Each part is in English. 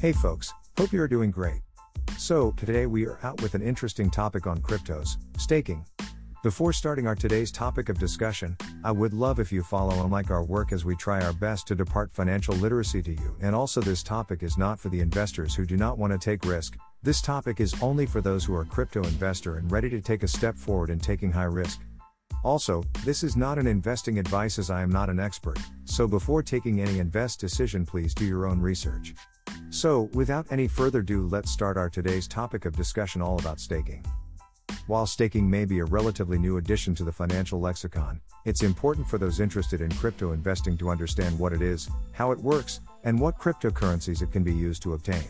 Hey folks, hope you are doing great. So, today we are out with an interesting topic on cryptos staking. Before starting our today's topic of discussion, I would love if you follow and like our work as we try our best to depart financial literacy to you. And also, this topic is not for the investors who do not want to take risk. This topic is only for those who are crypto investor and ready to take a step forward in taking high risk. Also, this is not an investing advice as I am not an expert, so before taking any invest decision, please do your own research. So, without any further ado, let's start our today's topic of discussion all about staking. While staking may be a relatively new addition to the financial lexicon, it's important for those interested in crypto investing to understand what it is, how it works, and what cryptocurrencies it can be used to obtain.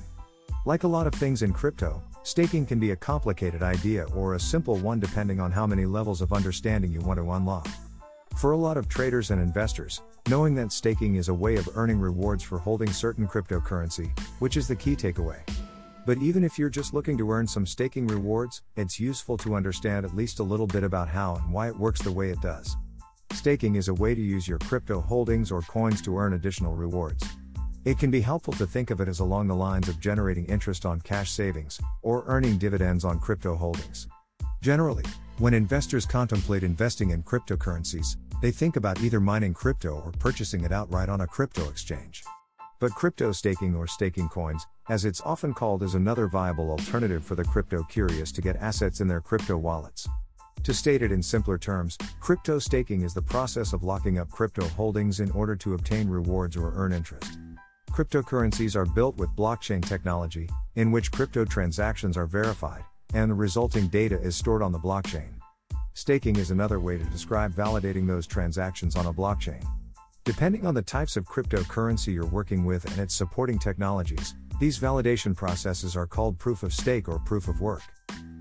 Like a lot of things in crypto, staking can be a complicated idea or a simple one depending on how many levels of understanding you want to unlock. For a lot of traders and investors, knowing that staking is a way of earning rewards for holding certain cryptocurrency, which is the key takeaway. But even if you're just looking to earn some staking rewards, it's useful to understand at least a little bit about how and why it works the way it does. Staking is a way to use your crypto holdings or coins to earn additional rewards. It can be helpful to think of it as along the lines of generating interest on cash savings, or earning dividends on crypto holdings. Generally, when investors contemplate investing in cryptocurrencies, they think about either mining crypto or purchasing it outright on a crypto exchange. But crypto staking or staking coins, as it's often called, is another viable alternative for the crypto curious to get assets in their crypto wallets. To state it in simpler terms, crypto staking is the process of locking up crypto holdings in order to obtain rewards or earn interest. Cryptocurrencies are built with blockchain technology, in which crypto transactions are verified, and the resulting data is stored on the blockchain. Staking is another way to describe validating those transactions on a blockchain. Depending on the types of cryptocurrency you're working with and its supporting technologies, these validation processes are called proof of stake or proof of work.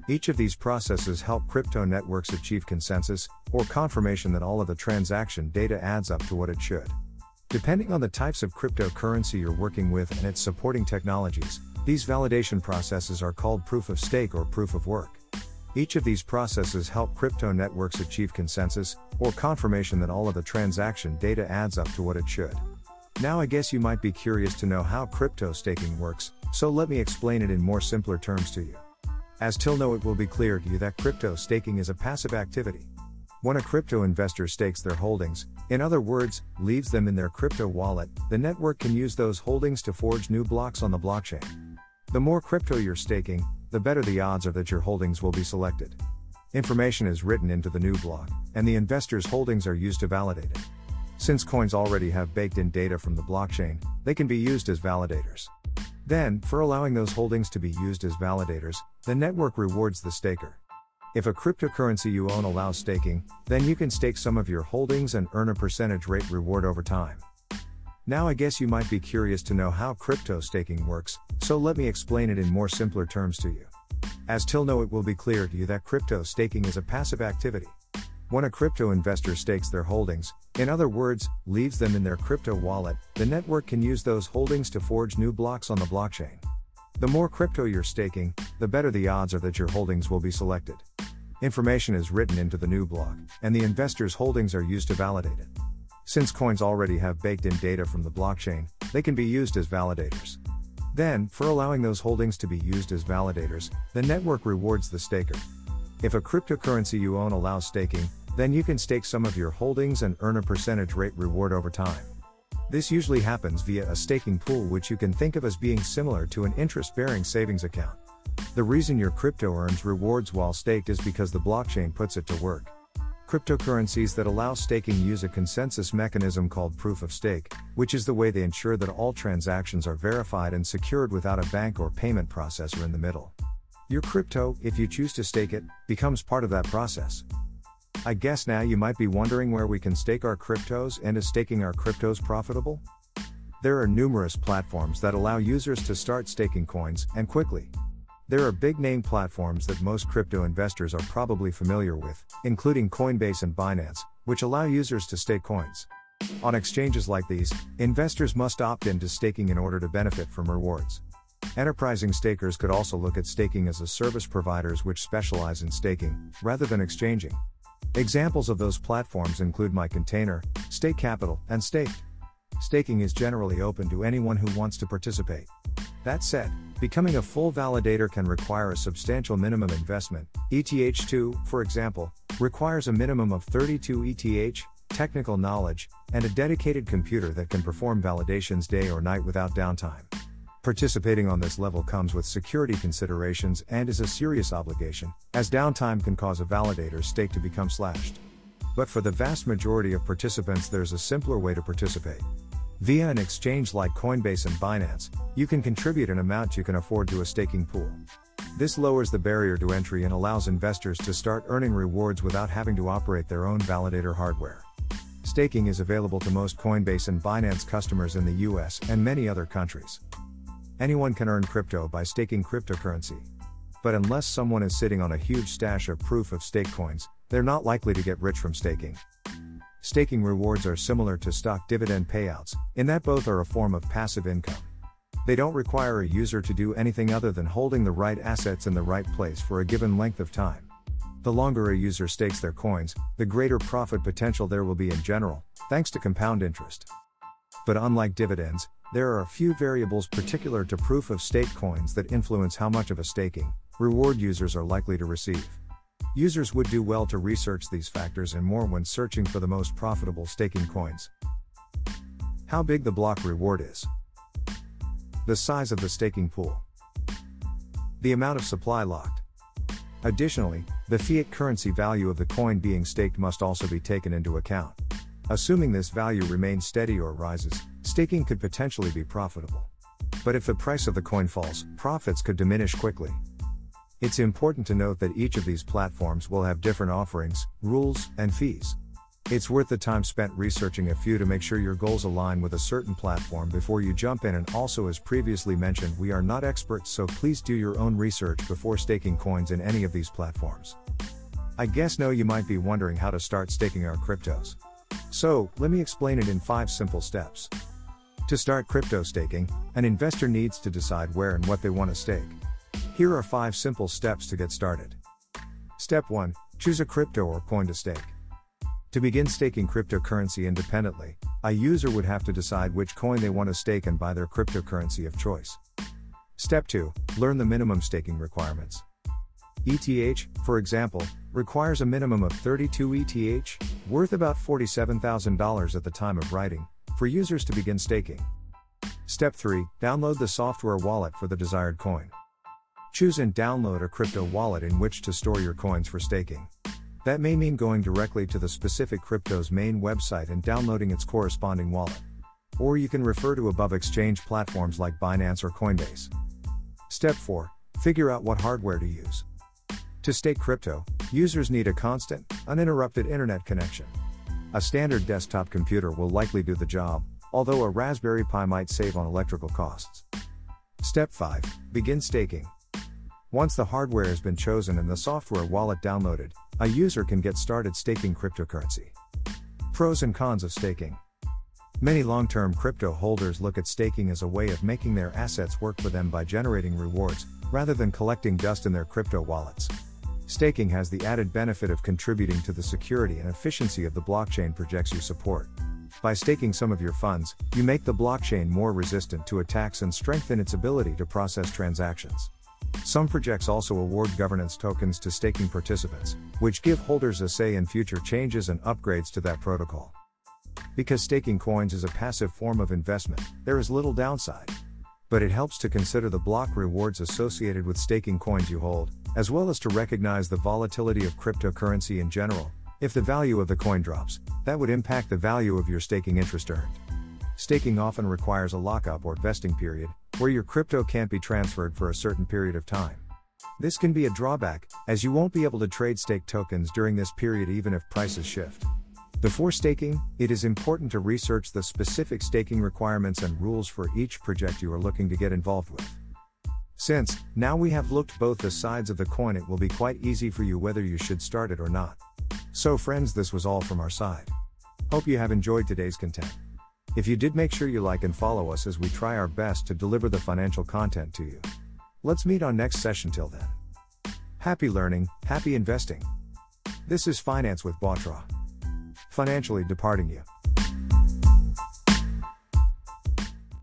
Each of these processes help crypto networks achieve consensus, or confirmation that all of the transaction data adds up to what it should. Depending on the types of cryptocurrency you're working with and its supporting technologies, these validation processes are called proof of stake or proof of work. Each of these processes help crypto networks achieve consensus, or confirmation that all of the transaction data adds up to what it should. Now I guess you might be curious to know how crypto staking works, so let me explain it in more simpler terms to you. As till now it will be clear to you that crypto staking is a passive activity. When a crypto investor stakes their holdings, in other words, leaves them in their crypto wallet, the network can use those holdings to forge new blocks on the blockchain. The more crypto you're staking, the better the odds are that your holdings will be selected. Information is written into the new block, and the investor's holdings are used to validate it. Since coins already have baked in data from the blockchain, they can be used as validators. Then, for allowing those holdings to be used as validators, the network rewards the staker. If a cryptocurrency you own allows staking, then you can stake some of your holdings and earn a percentage rate reward over time. Now I guess you might be curious to know how crypto staking works, so let me explain it in more simpler terms to you. As till now it will be clear to you that crypto staking is a passive activity. When a crypto investor stakes their holdings, in other words, leaves them in their crypto wallet, the network can use those holdings to forge new blocks on the blockchain. The more crypto you're staking, the better the odds are that your holdings will be selected. Information is written into the new block, and the investor's holdings are used to validate it. Since coins already have baked in data from the blockchain, they can be used as validators. Then, for allowing those holdings to be used as validators, the network rewards the staker. If a cryptocurrency you own allows staking, then you can stake some of your holdings and earn a percentage rate reward over time. This usually happens via a staking pool, which you can think of as being similar to an interest bearing savings account. The reason your crypto earns rewards while staked is because the blockchain puts it to work. Cryptocurrencies that allow staking use a consensus mechanism called proof of stake, which is the way they ensure that all transactions are verified and secured without a bank or payment processor in the middle. Your crypto, if you choose to stake it, becomes part of that process. I guess now you might be wondering where we can stake our cryptos and is staking our cryptos profitable? There are numerous platforms that allow users to start staking coins and quickly. There are big name platforms that most crypto investors are probably familiar with, including Coinbase and Binance, which allow users to stake coins. On exchanges like these, investors must opt into staking in order to benefit from rewards. Enterprising stakers could also look at staking as a service providers which specialize in staking, rather than exchanging. Examples of those platforms include MyCointainer, Stake Capital, and Staked. Staking is generally open to anyone who wants to participate. That said, becoming a full validator can require a substantial minimum investment. ETH2, for example, requires a minimum of 32 ETH, technical knowledge, and a dedicated computer that can perform validations day or night without downtime. Participating on this level comes with security considerations and is a serious obligation, as downtime can cause a validator's stake to become slashed. But for the vast majority of participants, there's a simpler way to participate. Via an exchange like Coinbase and Binance, you can contribute an amount you can afford to a staking pool. This lowers the barrier to entry and allows investors to start earning rewards without having to operate their own validator hardware. Staking is available to most Coinbase and Binance customers in the US and many other countries. Anyone can earn crypto by staking cryptocurrency. But unless someone is sitting on a huge stash of proof of stake coins, they're not likely to get rich from staking. Staking rewards are similar to stock dividend payouts, in that both are a form of passive income. They don't require a user to do anything other than holding the right assets in the right place for a given length of time. The longer a user stakes their coins, the greater profit potential there will be in general, thanks to compound interest. But unlike dividends, there are a few variables particular to proof of stake coins that influence how much of a staking reward users are likely to receive. Users would do well to research these factors and more when searching for the most profitable staking coins. How big the block reward is. The size of the staking pool. The amount of supply locked. Additionally, the fiat currency value of the coin being staked must also be taken into account. Assuming this value remains steady or rises, staking could potentially be profitable. But if the price of the coin falls, profits could diminish quickly. It's important to note that each of these platforms will have different offerings, rules, and fees. It's worth the time spent researching a few to make sure your goals align with a certain platform before you jump in. And also, as previously mentioned, we are not experts, so please do your own research before staking coins in any of these platforms. I guess now you might be wondering how to start staking our cryptos. So, let me explain it in 5 simple steps. To start crypto staking, an investor needs to decide where and what they want to stake. Here are 5 simple steps to get started. Step 1 Choose a crypto or coin to stake. To begin staking cryptocurrency independently, a user would have to decide which coin they want to stake and buy their cryptocurrency of choice. Step 2 Learn the minimum staking requirements. ETH, for example, requires a minimum of 32 ETH, worth about $47,000 at the time of writing, for users to begin staking. Step 3 Download the software wallet for the desired coin. Choose and download a crypto wallet in which to store your coins for staking. That may mean going directly to the specific crypto's main website and downloading its corresponding wallet. Or you can refer to above exchange platforms like Binance or Coinbase. Step 4 Figure out what hardware to use. To stake crypto, users need a constant, uninterrupted internet connection. A standard desktop computer will likely do the job, although a Raspberry Pi might save on electrical costs. Step 5 Begin staking. Once the hardware has been chosen and the software wallet downloaded, a user can get started staking cryptocurrency. Pros and cons of staking. Many long term crypto holders look at staking as a way of making their assets work for them by generating rewards, rather than collecting dust in their crypto wallets. Staking has the added benefit of contributing to the security and efficiency of the blockchain projects you support. By staking some of your funds, you make the blockchain more resistant to attacks and strengthen its ability to process transactions. Some projects also award governance tokens to staking participants, which give holders a say in future changes and upgrades to that protocol. Because staking coins is a passive form of investment, there is little downside. But it helps to consider the block rewards associated with staking coins you hold, as well as to recognize the volatility of cryptocurrency in general. If the value of the coin drops, that would impact the value of your staking interest earned. Staking often requires a lockup or vesting period, where your crypto can't be transferred for a certain period of time. This can be a drawback, as you won't be able to trade stake tokens during this period even if prices shift. Before staking, it is important to research the specific staking requirements and rules for each project you are looking to get involved with. Since, now we have looked both the sides of the coin, it will be quite easy for you whether you should start it or not. So, friends, this was all from our side. Hope you have enjoyed today's content. If you did, make sure you like and follow us as we try our best to deliver the financial content to you. Let's meet on next session till then. Happy learning, happy investing. This is Finance with Bothra. Financially departing you.